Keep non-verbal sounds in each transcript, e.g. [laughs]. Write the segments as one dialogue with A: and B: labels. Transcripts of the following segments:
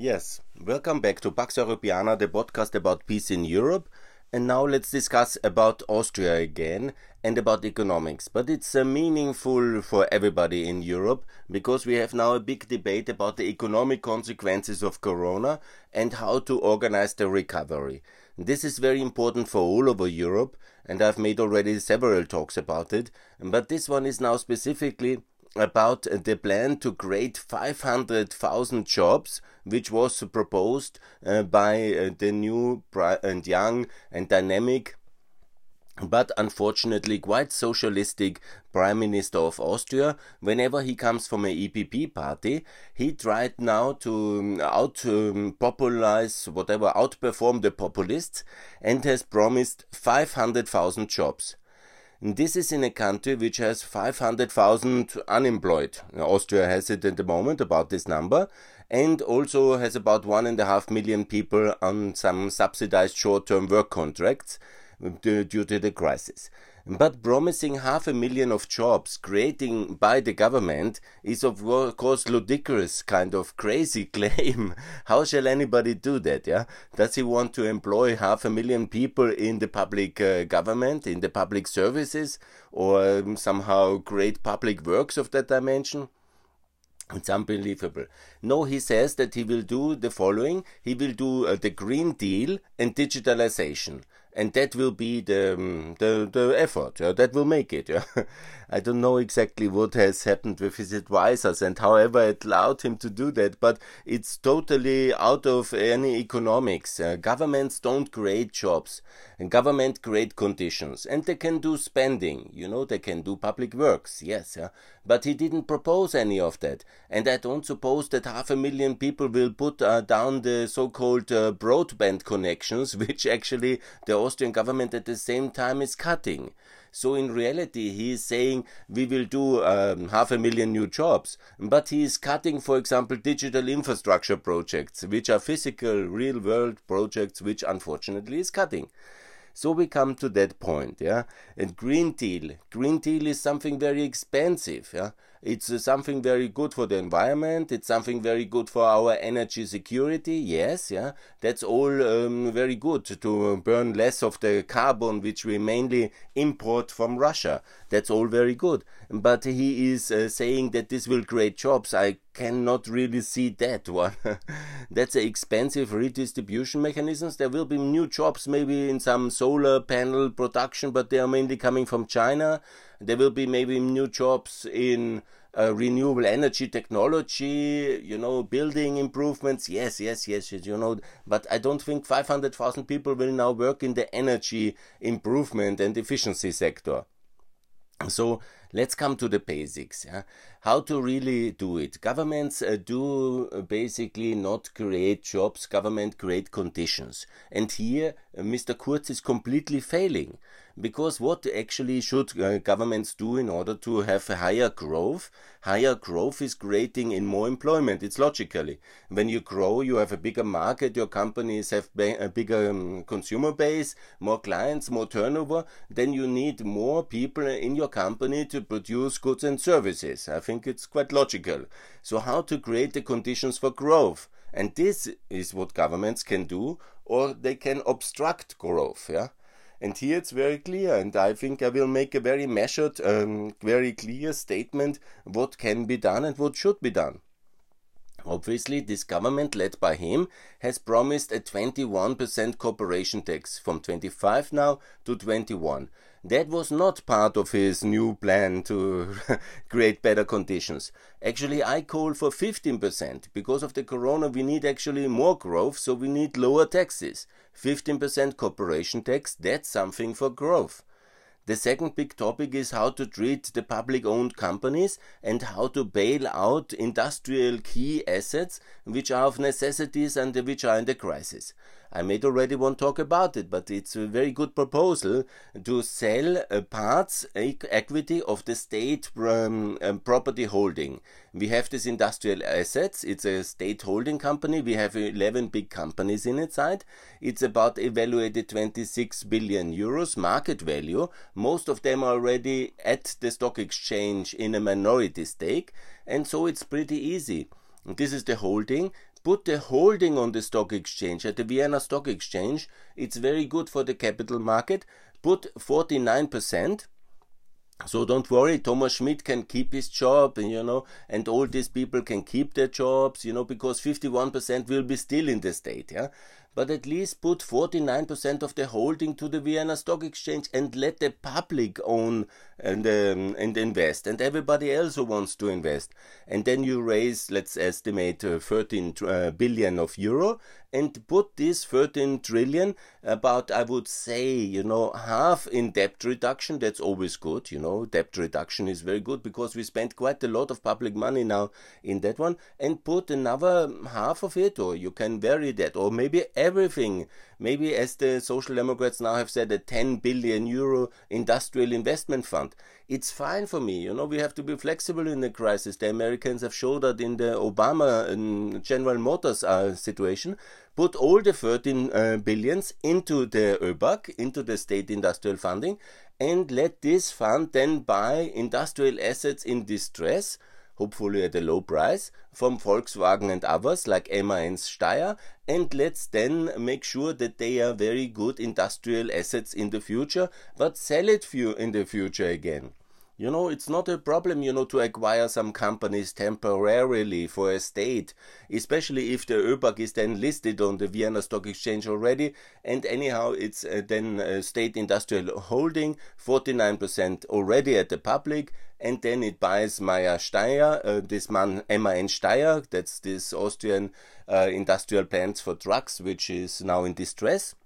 A: Yes, welcome back to Pax Europeana, the podcast about peace in Europe. And now let's discuss about Austria again and about economics. But it's uh, meaningful for everybody in Europe because we have now a big debate about the economic consequences of Corona and how to organize the recovery. This is very important for all over Europe, and I've made already several talks about it. But this one is now specifically about the plan to create 500,000 jobs, which was proposed uh, by uh, the new and young and dynamic but unfortunately quite socialistic prime minister of Austria. Whenever he comes from a EPP party, he tried now to um, out um, popularize whatever, outperform the populists, and has promised 500,000 jobs. This is in a country which has 500,000 unemployed. Austria has it at the moment, about this number, and also has about one and a half million people on some subsidized short term work contracts due to the crisis. But promising half a million of jobs creating by the government is of course ludicrous kind of crazy [laughs] claim. How shall anybody do that? Yeah, does he want to employ half a million people in the public uh, government, in the public services, or um, somehow create public works of that dimension? It's unbelievable. No, he says that he will do the following. He will do uh, the Green Deal and digitalization and that will be the um, the, the effort. Yeah, that will make it. Yeah. [laughs] I don't know exactly what has happened with his advisors and however it allowed him to do that, but it's totally out of any economics. Uh, governments don't create jobs, and government create conditions, and they can do spending. You know, they can do public works. Yes, yeah. but he didn't propose any of that, and I don't suppose that half a million people will put uh, down the so-called uh, broadband connections, [laughs] which actually the Austrian government at the same time is cutting. So in reality, he is saying we will do um, half a million new jobs, but he is cutting, for example, digital infrastructure projects, which are physical, real world projects, which unfortunately is cutting. So we come to that point, yeah. And Green Deal, Green Deal is something very expensive, yeah. It's uh, something very good for the environment. It's something very good for our energy security. Yes, yeah, that's all um, very good to burn less of the carbon which we mainly import from Russia. That's all very good. But he is uh, saying that this will create jobs. I cannot really see that one. [laughs] that's an expensive redistribution mechanisms. There will be new jobs maybe in some solar panel production, but they are mainly coming from China there will be maybe new jobs in uh, renewable energy technology, you know, building improvements. Yes, yes, yes, yes, you know. But I don't think 500,000 people will now work in the energy improvement and efficiency sector. So let's come to the basics. Yeah? How to really do it? Governments uh, do uh, basically not create jobs. Government create conditions, and here uh, Mr. Kurz is completely failing because what actually should uh, governments do in order to have a higher growth? Higher growth is creating in more employment. It's logically when you grow, you have a bigger market. Your companies have a bigger um, consumer base, more clients, more turnover. Then you need more people in your company to produce goods and services. I think it's quite logical. So how to create the conditions for growth? And this is what governments can do, or they can obstruct growth. Yeah. And here it's very clear, and I think I will make a very measured, um, very clear statement what can be done and what should be done. Obviously, this government, led by him, has promised a 21% corporation tax from 25 now to 21. That was not part of his new plan to [laughs] create better conditions. Actually, I call for 15%. Because of the corona, we need actually more growth, so we need lower taxes. 15% corporation tax, that's something for growth. The second big topic is how to treat the public owned companies and how to bail out industrial key assets which are of necessities and which are in the crisis. I made already one talk about it, but it's a very good proposal to sell uh, parts equity of the state um, um, property holding. We have this industrial assets. It's a state holding company. We have 11 big companies in its side. It's about evaluated 26 billion euros market value. Most of them are already at the stock exchange in a minority stake, and so it's pretty easy. This is the holding put the holding on the stock exchange at the Vienna Stock Exchange. It's very good for the capital market. Put 49%. So don't worry, Thomas Schmid can keep his job, you know, and all these people can keep their jobs, you know, because 51% will be still in the state, yeah but at least put 49% of the holding to the Vienna Stock Exchange and let the public own and, um, and invest and everybody else who wants to invest. And then you raise, let's estimate, uh, 13 uh, billion of euro and put this 13 trillion about, I would say, you know, half in debt reduction. That's always good, you know, debt reduction is very good because we spend quite a lot of public money now in that one and put another half of it, or you can vary that, or maybe everything. Maybe, as the Social Democrats now have said, a 10 billion euro industrial investment fund. It's fine for me. You know, we have to be flexible in the crisis. The Americans have showed that in the Obama and General Motors uh, situation. Put all the 13 uh, billions into the ÖBAG, into the state industrial funding, and let this fund then buy industrial assets in distress hopefully at a low price, from Volkswagen and others like MAN's Steyr, and let's then make sure that they are very good industrial assets in the future, but sell it in the future again. You know, it's not a problem, you know, to acquire some companies temporarily for a state, especially if the ÖBAG is then listed on the Vienna Stock Exchange already. And anyhow, it's uh, then a state industrial holding, 49% already at the public. And then it buys Meyer Steyr, uh, this man MAN Steyr, that's this Austrian uh, industrial plant for trucks, which is now in distress.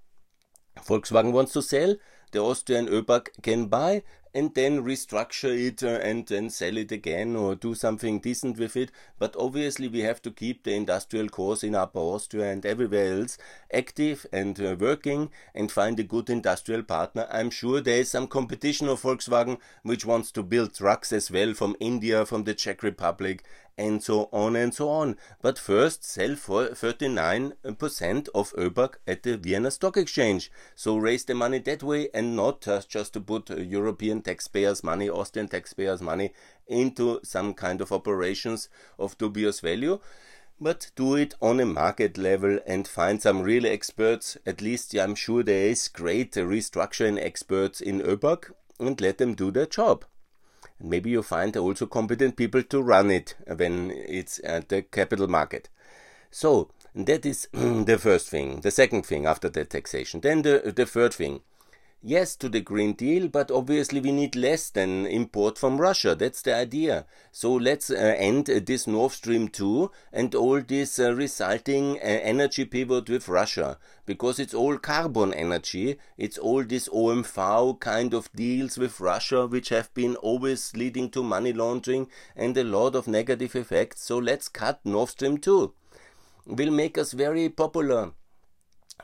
A: Volkswagen wants to sell the Austrian ÖBAG can buy and then restructure it uh, and then sell it again or do something decent with it. But obviously, we have to keep the industrial cores in Upper Austria and everywhere else active and uh, working and find a good industrial partner. I'm sure there is some competition of Volkswagen which wants to build trucks as well from India, from the Czech Republic, and so on and so on. But first, sell for 39% of ÖBAG at the Vienna Stock Exchange. So raise the money that way and not just to put European taxpayers' money, Austrian taxpayers' money into some kind of operations of dubious value but do it on a market level and find some real experts. At least I'm sure there is great restructuring experts in ÖBAG and let them do their job. Maybe you find also competent people to run it when it's at the capital market. So that is [clears throat] the first thing. The second thing after the taxation. Then the, the third thing yes to the Green Deal, but obviously we need less than import from Russia. That's the idea. So let's uh, end uh, this Nord Stream 2 and all this uh, resulting uh, energy pivot with Russia. Because it's all carbon energy. It's all this OMV kind of deals with Russia, which have been always leading to money laundering and a lot of negative effects. So let's cut Nord Stream 2. Will make us very popular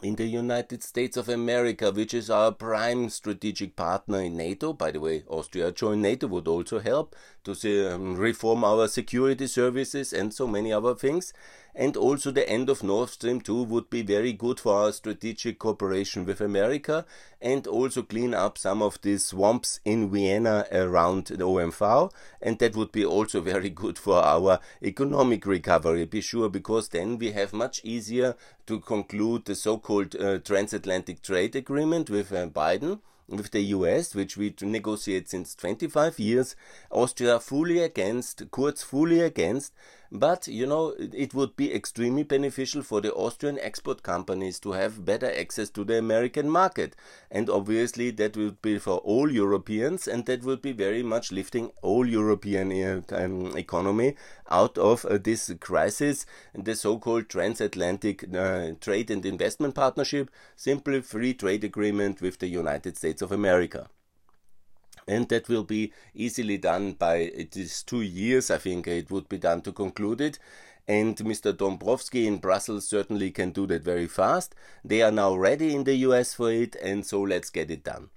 A: in the United States of America, which is our prime strategic partner in NATO. By the way, Austria join NATO would also help to um, reform our security services and so many other things. And also, the end of Nord Stream 2 would be very good for our strategic cooperation with America and also clean up some of these swamps in Vienna around the OMV. And that would be also [laughs] very good for our economic recovery, be sure, because then we have much easier to conclude the so called uh, transatlantic trade agreement with uh, Biden with the US, which we negotiate since 25 years, Austria fully against, Kurz fully against, but you know, it would be extremely beneficial for the Austrian export companies to have better access to the American market. And obviously, that would be for all Europeans, and that would be very much lifting all European uh, um, economy out of uh, this crisis. The so called transatlantic uh, trade and investment partnership, simply free trade agreement with the United States of America and that will be easily done by is two years i think it would be done to conclude it. And mr Dombrovsky in brussels certainly can do that very fast. They are now ready in the us for it and so let's get it done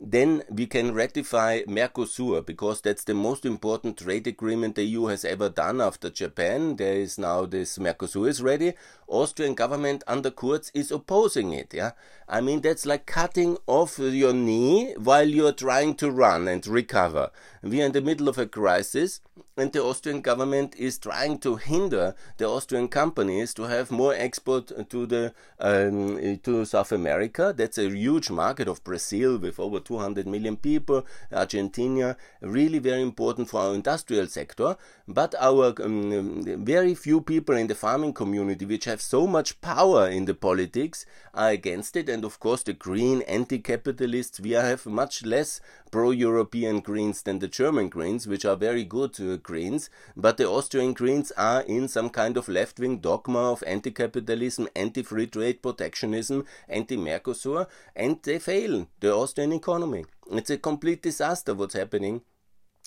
A: then we can ratify Mercosur because that's the most important trade agreement the EU has ever done after Japan. There is now this Mercosur is ready. Austrian government under Kurz is opposing it. Yeah, I mean that's like cutting off your knee while you're trying to run and recover. We are in the middle of a crisis, and the Austrian government is trying to hinder the Austrian companies to have more export to the um, to South America. That's a huge market of Brazil with over 200 million people. Argentina, really very important for our industrial sector. But our um, very few people in the farming community, which have so much power in the politics, are against it. And of course, the green anti-capitalists, we have much less pro-European Greens than the German Greens, which are very good uh, Greens, but the Austrian Greens are in some kind of left-wing dogma of anti-capitalism, anti-free trade protectionism, anti-Mercosur, and they fail the Austrian economy. It's a complete disaster what's happening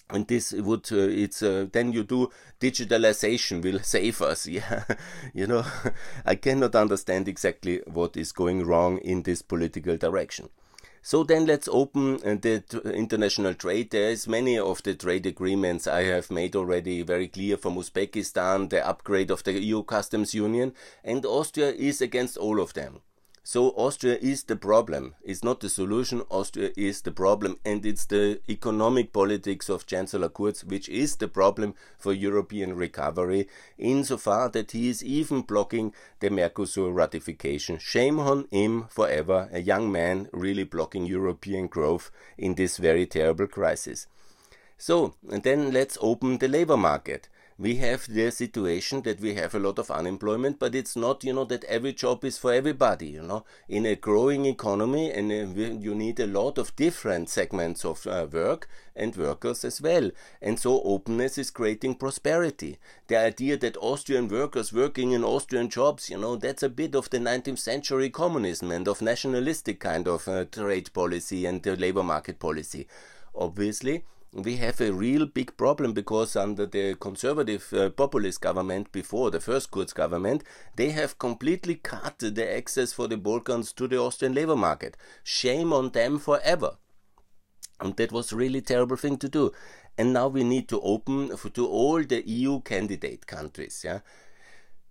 A: and this would uh, it's uh, then you do digitalization will [laughs] save us [laughs] yeah you know [laughs] i cannot understand exactly what is going wrong in this political direction so then let's open uh, the international trade. There is many of the trade agreements I have made already very clear from Uzbekistan, the upgrade of the EU customs union, and Austria is against all of them. So Austria is the problem. It's not the solution. Austria is the problem. And it's the economic politics of Chancellor Kurz which is the problem for European recovery insofar that he is even blocking the Mercosur ratification. Shame on him forever. A young man really blocking European growth in this very terrible crisis. So, and then let's open the labor market we have the situation that we have a lot of unemployment, but it's not, you know, that every job is for everybody, you know. In a growing economy, and uh, you need a lot of different segments of uh, work and workers as well. And so openness is creating prosperity. The idea that Austrian workers working in Austrian jobs, you know, that's a bit of the 19th century communism and of nationalistic kind of uh, trade policy and uh, labor market policy. Obviously, we have a real big problem because under the conservative uh, populist government before the first Kurz government, they have completely cut the access for the Balkans to the Austrian labor market. Shame on them forever. And that was really terrible thing to do. And now we need to open to all the EU candidate countries. Yeah,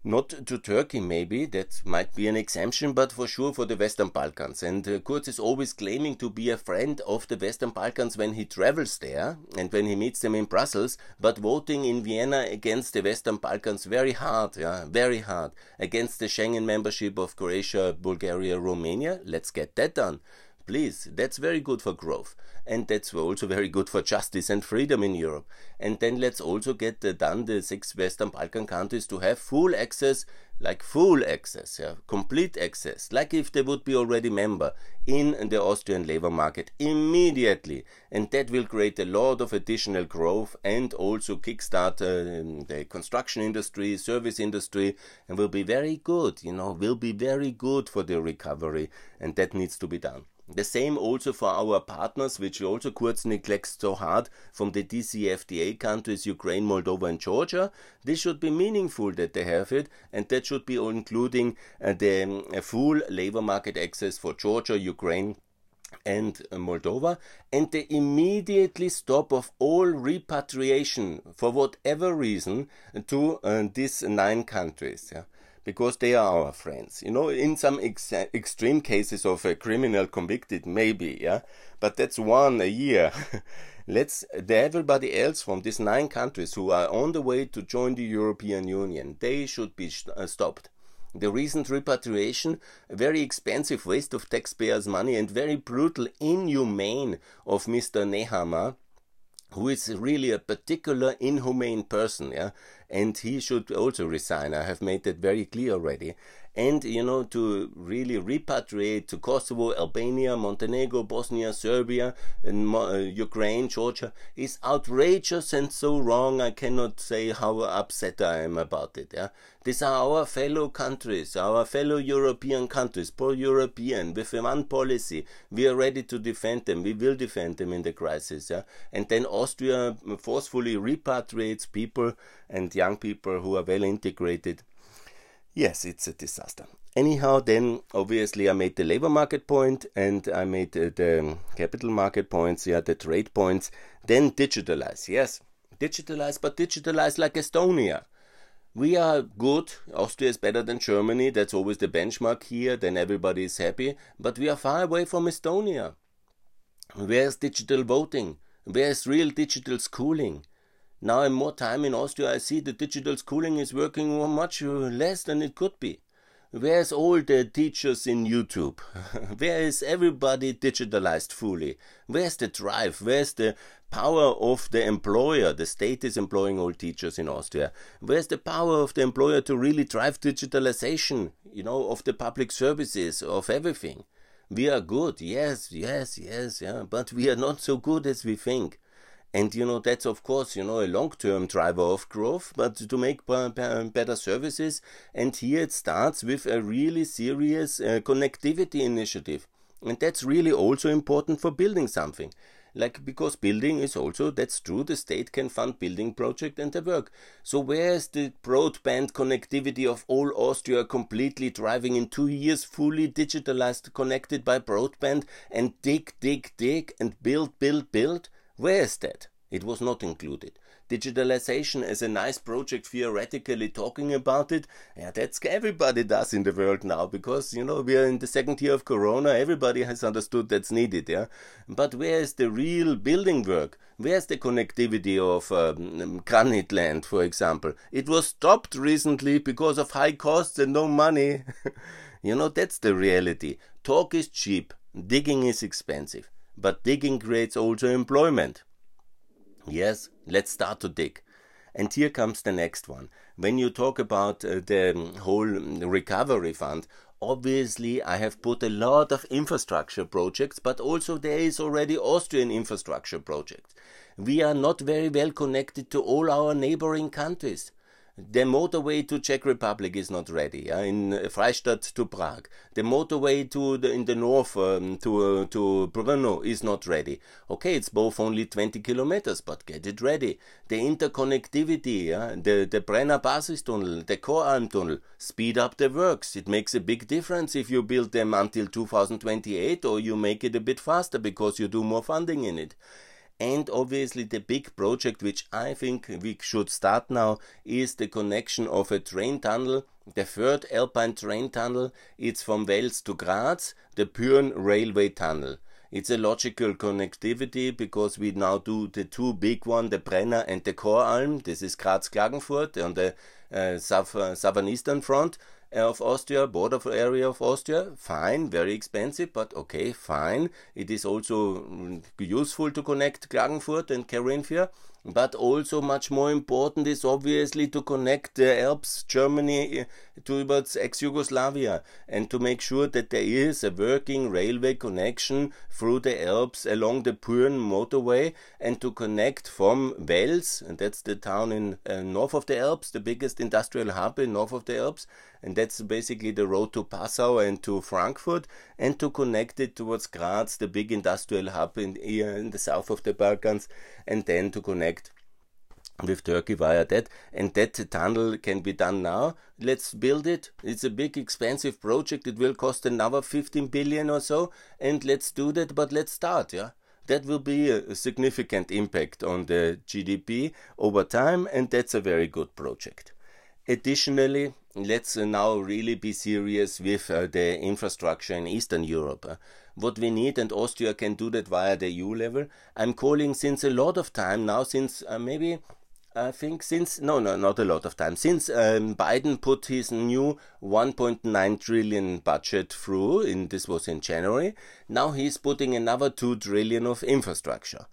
A: not to Turkey, maybe, that might be an exemption, but for sure for the Western Balkans. And uh, Kurz is always claiming to be a friend of the Western Balkans when he travels there and when he meets them in Brussels, but voting in Vienna against the Western Balkans very hard, yeah, very hard. Against the Schengen membership of Croatia, Bulgaria, Romania, let's get that done. Please, that's very good for growth. And that's also very good for justice and freedom in Europe. And then let's also get uh, done the six Western Balkan countries to have full access, like full access, yeah, complete access, like if they would be already member in the Austrian labor market immediately. And that will create a lot of additional growth and also kickstart uh, the construction industry, service industry, and will be very good, you know, will be very good for the recovery. And that needs to be done. The same also for our partners, which also Kurz neglects so hard from the DCFTA countries Ukraine, Moldova, and Georgia. This should be meaningful that they have it, and that should be including uh, the um, full labor market access for Georgia, Ukraine, and uh, Moldova, and the immediately stop of all repatriation for whatever reason to uh, these nine countries. Yeah because they are our friends. You know, in some ex- extreme cases of a criminal convicted, maybe, yeah, but that's one a year. [laughs] Let's the everybody else from these nine countries who are on the way to join the European Union, they should be uh, stopped. The recent repatriation, a very expensive waste of taxpayers' money and very brutal, inhumane of Mr. Nehammer, who is really a particular inhumane person, yeah, and he should also resign. I have made that very clear already and you know to really repatriate to Kosovo, Albania, Montenegro, Bosnia, Serbia, and uh, Ukraine, Georgia is outrageous and so wrong. I cannot say how upset I am about it. Yeah, these are our fellow countries, our fellow European countries, pro-European with one policy. We are ready to defend them. We will defend them in the crisis. Yeah, and then Austria forcefully repatriates people and young people who are well integrated Yes, it's a disaster. Anyhow, then obviously I made the labor market point and I made uh, the capital market points, yeah, the trade points. Then digitalize, yes, digitalize, but digitalize like Estonia. We are good. Austria is better than Germany. That's always the benchmark here. Then everybody is happy. But we are far away from Estonia. Where's digital voting? Where's real digital schooling? Now, in more time in Austria, I see the digital schooling is working much less than it could be. Where's all the teachers in YouTube? [laughs] Where is everybody digitalized fully? Where's the drive? Where's the power of the employer? The state is employing all teachers in Austria. Where's the power of the employer to really drive digitalization, you know, of the public services, of everything? We are good, yes, yes, yes, yeah, but we are not so good as we think. And you know that's of course you know a long-term driver of growth, but to make better services. And here it starts with a really serious uh, connectivity initiative, and that's really also important for building something. Like because building is also that's true. The state can fund building project and the work. So where's the broadband connectivity of all Austria completely driving in two years, fully digitalized, connected by broadband, and dig, dig, dig, and build, build, build? Where is that? It was not included. Digitalization as a nice project theoretically talking about it, yeah, that's everybody does in the world now because you know we are in the second year of Corona. Everybody has understood that's needed, yeah. But where is the real building work? Where's the connectivity of um, granite land, for example? It was stopped recently because of high costs and no money. [laughs] you know that's the reality. Talk is cheap, digging is expensive. But digging creates also employment. Yes, let's start to dig. And here comes the next one. When you talk about uh, the whole recovery fund, obviously I have put a lot of infrastructure projects, but also there is already Austrian infrastructure projects. We are not very well connected to all our neighboring countries. The motorway to Czech Republic is not ready. Yeah? In Freistadt to Prague, the motorway to the, in the north um, to uh, to Brno is not ready. Okay, it's both only 20 kilometers, but get it ready. The interconnectivity, yeah? the the Brenner Basistunnel, the Koralm Tunnel, speed up the works. It makes a big difference if you build them until 2028 or you make it a bit faster because you do more funding in it. And obviously, the big project which I think we should start now is the connection of a train tunnel, the third Alpine train tunnel. It's from Wels to Graz, the Pyhrn railway tunnel. It's a logical connectivity because we now do the two big one, the Brenner and the Koralm. This is Graz Klagenfurt on the uh, southern eastern front of Austria, border area of Austria, fine, very expensive, but okay, fine. It is also mm, useful to connect Klagenfurt and Carinthia. But also much more important is obviously to connect the Alps, Germany, eh, towards ex-Yugoslavia and to make sure that there is a working railway connection through the Alps along the Pyhrn motorway and to connect from Wels, and that's the town in uh, north of the Alps, the biggest industrial hub in north of the Alps, and that's basically the road to Passau and to Frankfurt, and to connect it towards Graz, the big industrial hub in, in the south of the Balkans, and then to connect with Turkey via that, and that tunnel can be done now. Let's build it. It's a big, expensive project. It will cost another 15 billion or so, and let's do that. But let's start, yeah. That will be a significant impact on the GDP over time, and that's a very good project. Additionally, let's now really be serious with uh, the infrastructure in Eastern Europe. Uh, what we need, and Austria can do that via the EU level. I'm calling since a lot of time now, since uh, maybe I think since no, no, not a lot of time. Since um, Biden put his new 1.9 trillion budget through, in this was in January. Now he's putting another 2 trillion of infrastructure.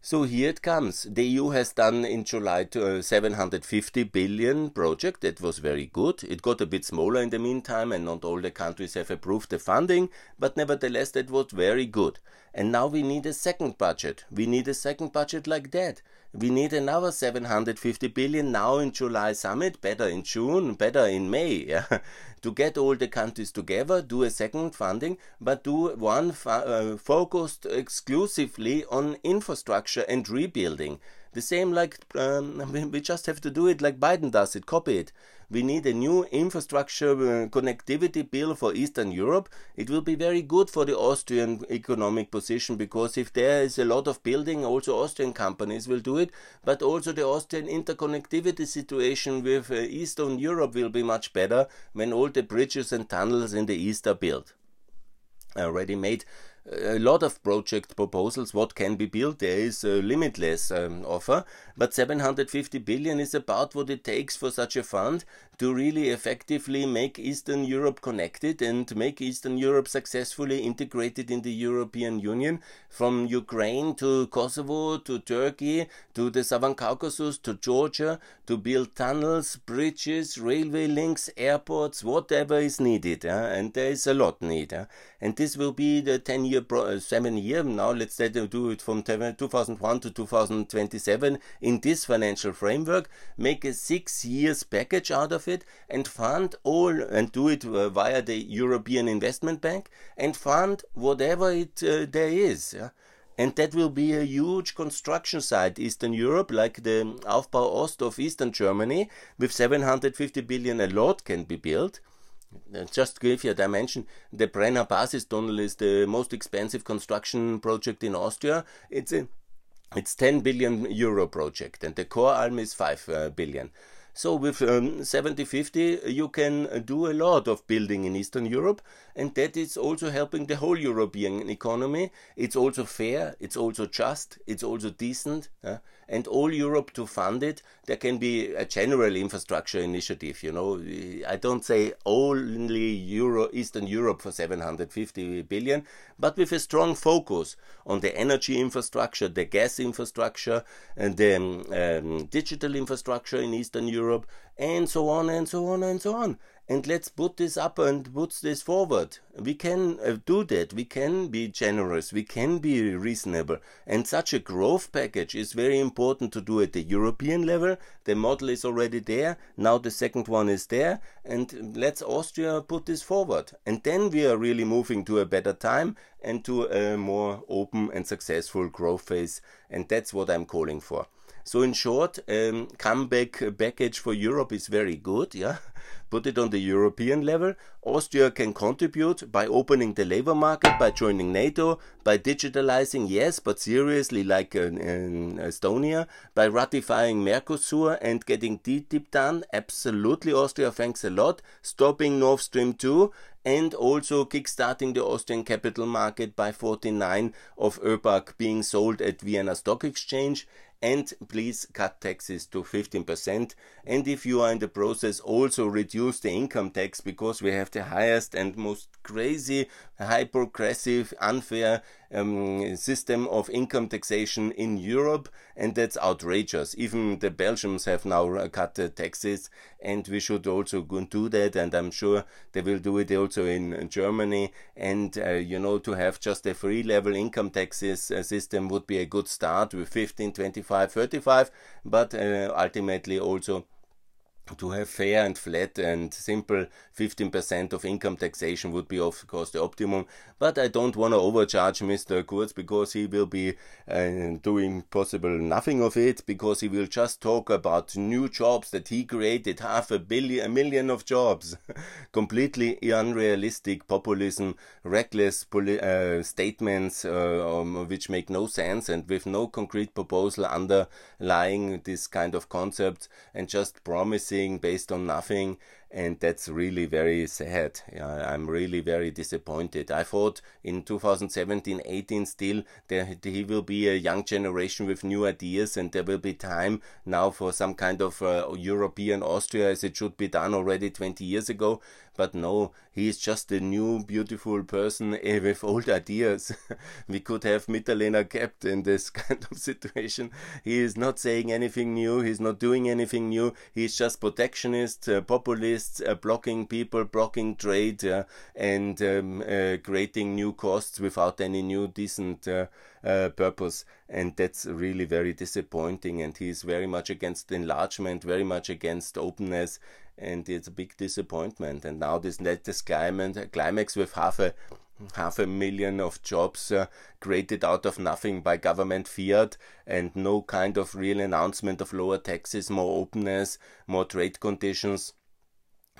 A: So here it comes. The EU has done in July to, uh, 750 billion project. That was very good. It got a bit smaller in the meantime, and not all the countries have approved the funding. But nevertheless, that was very good. And now we need a second budget. We need a second budget like that. We need another 750 billion now in July summit, better in June, better in May, [laughs] yeah? to get all the countries together, do a second funding, but do one uh, focused exclusively on infrastructure and rebuilding. The same like um, [laughs] we just have to do it like Biden does it, copy it. We need a new infrastructure uh, connectivity bill for Eastern Europe. It will be very good for the Austrian economic position because if there is a lot of building, also Austrian companies will do it, but also the Austrian interconnectivity situation with uh, Eastern Europe will be much better when all the bridges and tunnels in the east are built. Already made a lot of project proposals what can be built there is a limitless um, offer. But 750 billion is about what it takes for such a fund to really effectively make eastern europe connected and make eastern europe successfully integrated in the european union from ukraine to kosovo to turkey to the southern caucasus to georgia to build tunnels bridges railway links airports whatever is needed and there is a lot needed and this will be the 10 year uh, seven year now let's say they do it from 2001 to 2027 in this financial framework make a six years package out of it and fund all and do it uh, via the european investment bank and fund whatever it uh, there is yeah? and that will be a huge construction site eastern europe like the aufbau ost of eastern germany with 750 billion a lot can be built just to give you a dimension, the Brenner Basis Tunnel is the most expensive construction project in Austria. It's a it's 10 billion euro project and the Koralm is 5 uh, billion. So with um, 70-50 you can do a lot of building in Eastern Europe and that is also helping the whole European economy. It's also fair, it's also just, it's also decent uh, and all Europe to fund it. There can be a general infrastructure initiative, you know. I don't say only Euro Eastern Europe for 750 billion, but with a strong focus on the energy infrastructure, the gas infrastructure and the um, digital infrastructure in Eastern Europe, and so on and so on and so on. And let's put this up and put this forward. We can uh, do that. We can be generous. We can be reasonable. And such a growth package is very important to do at the European level. The model is already there. Now the second one is there. And let's Austria put this forward. And then we are really moving to a better time and to a more open and successful growth phase. And that's what I'm calling for. So in short, um, comeback package for Europe is very good. Yeah, put it on the European level. Austria can contribute by opening the labor market, by joining NATO, by digitalizing, yes, but seriously, like in, in Estonia, by ratifying Mercosur and getting TTIP done. Absolutely, Austria. Thanks a lot. Stopping Nord Stream 2 and also kickstarting the Austrian capital market by 49 of ÖBAG being sold at Vienna Stock Exchange and please cut taxes to 15% and if you are in the process also reduce the income tax because we have the highest and most crazy high progressive unfair um, system of income taxation in Europe and that's outrageous. Even the Belgians have now cut the taxes and we should also do that and I'm sure they will do it also in Germany. And uh, you know to have just a free level income taxes uh, system would be a good start with 15 25 35 but uh, ultimately also to have fair and flat and simple 15% of income taxation would be of course the optimum. But i don't want to overcharge mr kurz because he will be uh, doing possible nothing of it because he will just talk about new jobs that he created half a billion a million of jobs. [laughs] Completely unrealistic populism reckless uh, statements uh, um, which make no sense and with no concrete proposal underlying this kind of concept and just based on nothing and that's really very sad. I'm really very disappointed. I thought in 2017 18 still there he will be a young generation with new ideas, and there will be time now for some kind of uh, European Austria as it should be done already 20 years ago. But no, he is just a new, beautiful person [laughs] eh, with old ideas. [laughs] we could have Mitterlehner kept in this [laughs] kind of situation. He is not saying anything new, he's not doing anything new, he's just protectionist, uh, populist uh, blocking people, blocking trade, uh, and um, uh, creating new costs without any new decent purpose. And that's really very disappointing. And he's very much against enlargement, very much against openness, and it's a big disappointment. And now this latest climax with half a half a million of jobs uh, created out of nothing by government fiat and no kind of real announcement of lower taxes, more openness, more trade conditions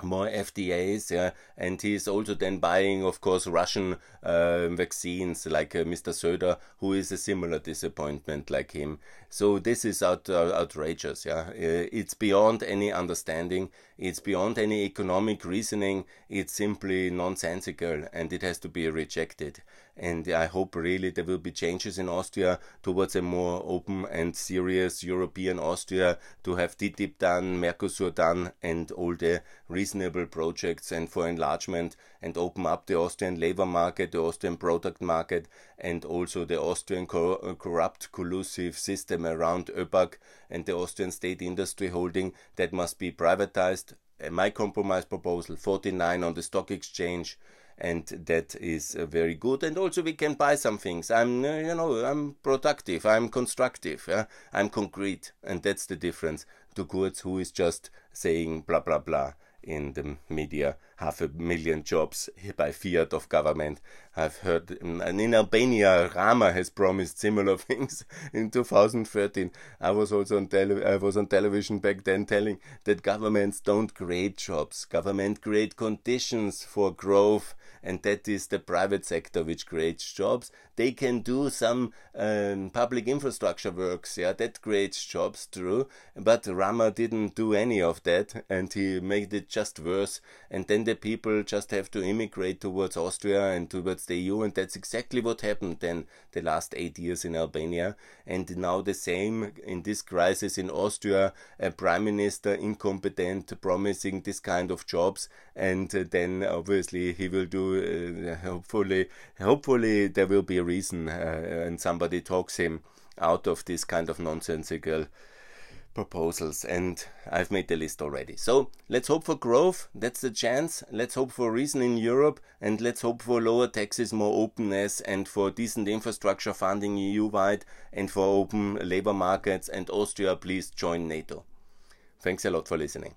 A: more FDAs, yeah, and he's also then buying, of course, Russian uh, vaccines like uh, Mr. Söder, who is a similar disappointment like him. So this is out, uh, outrageous, yeah. Uh, it's beyond any understanding. It's beyond any economic reasoning. It's simply nonsensical, and it has to be rejected. And I hope really there will be changes in Austria towards a more open and serious European Austria to have TTIP done, Mercosur done, and all the reasonable projects and for enlargement and open up the Austrian labor market, the Austrian product market, and also the Austrian co- corrupt collusive system around ÖBAG and the Austrian state industry holding that must be privatized. Uh, my compromise proposal 49 on the stock exchange and that is uh, very good and also we can buy some things i'm uh, you know i'm productive i'm constructive yeah? i'm concrete and that's the difference to kurz who is just saying blah blah blah in the media half a million jobs by fiat of government. I've heard, and in Albania, Rama has promised similar [laughs] things in 2013. I was also on tele- I was on television back then telling that governments don't create jobs. Government create conditions for growth, and that is the private sector which creates jobs. They can do some um, public infrastructure works, yeah, that creates jobs, true. But Rama didn't do any of that, and he made it just worse. And then the people just have to immigrate towards Austria and towards the EU, and that's exactly what happened then the last eight years in Albania. And now the same in this crisis in Austria, a prime minister incompetent, promising this kind of jobs, and then obviously he will do. Uh, hopefully, hopefully there will be a reason, uh, and somebody talks him out of this kind of nonsensical proposals and I've made the list already. So let's hope for growth. That's the chance. Let's hope for reason in Europe and let's hope for lower taxes, more openness and for decent infrastructure funding EU wide and for open labor markets and Austria please join NATO. Thanks a lot for listening.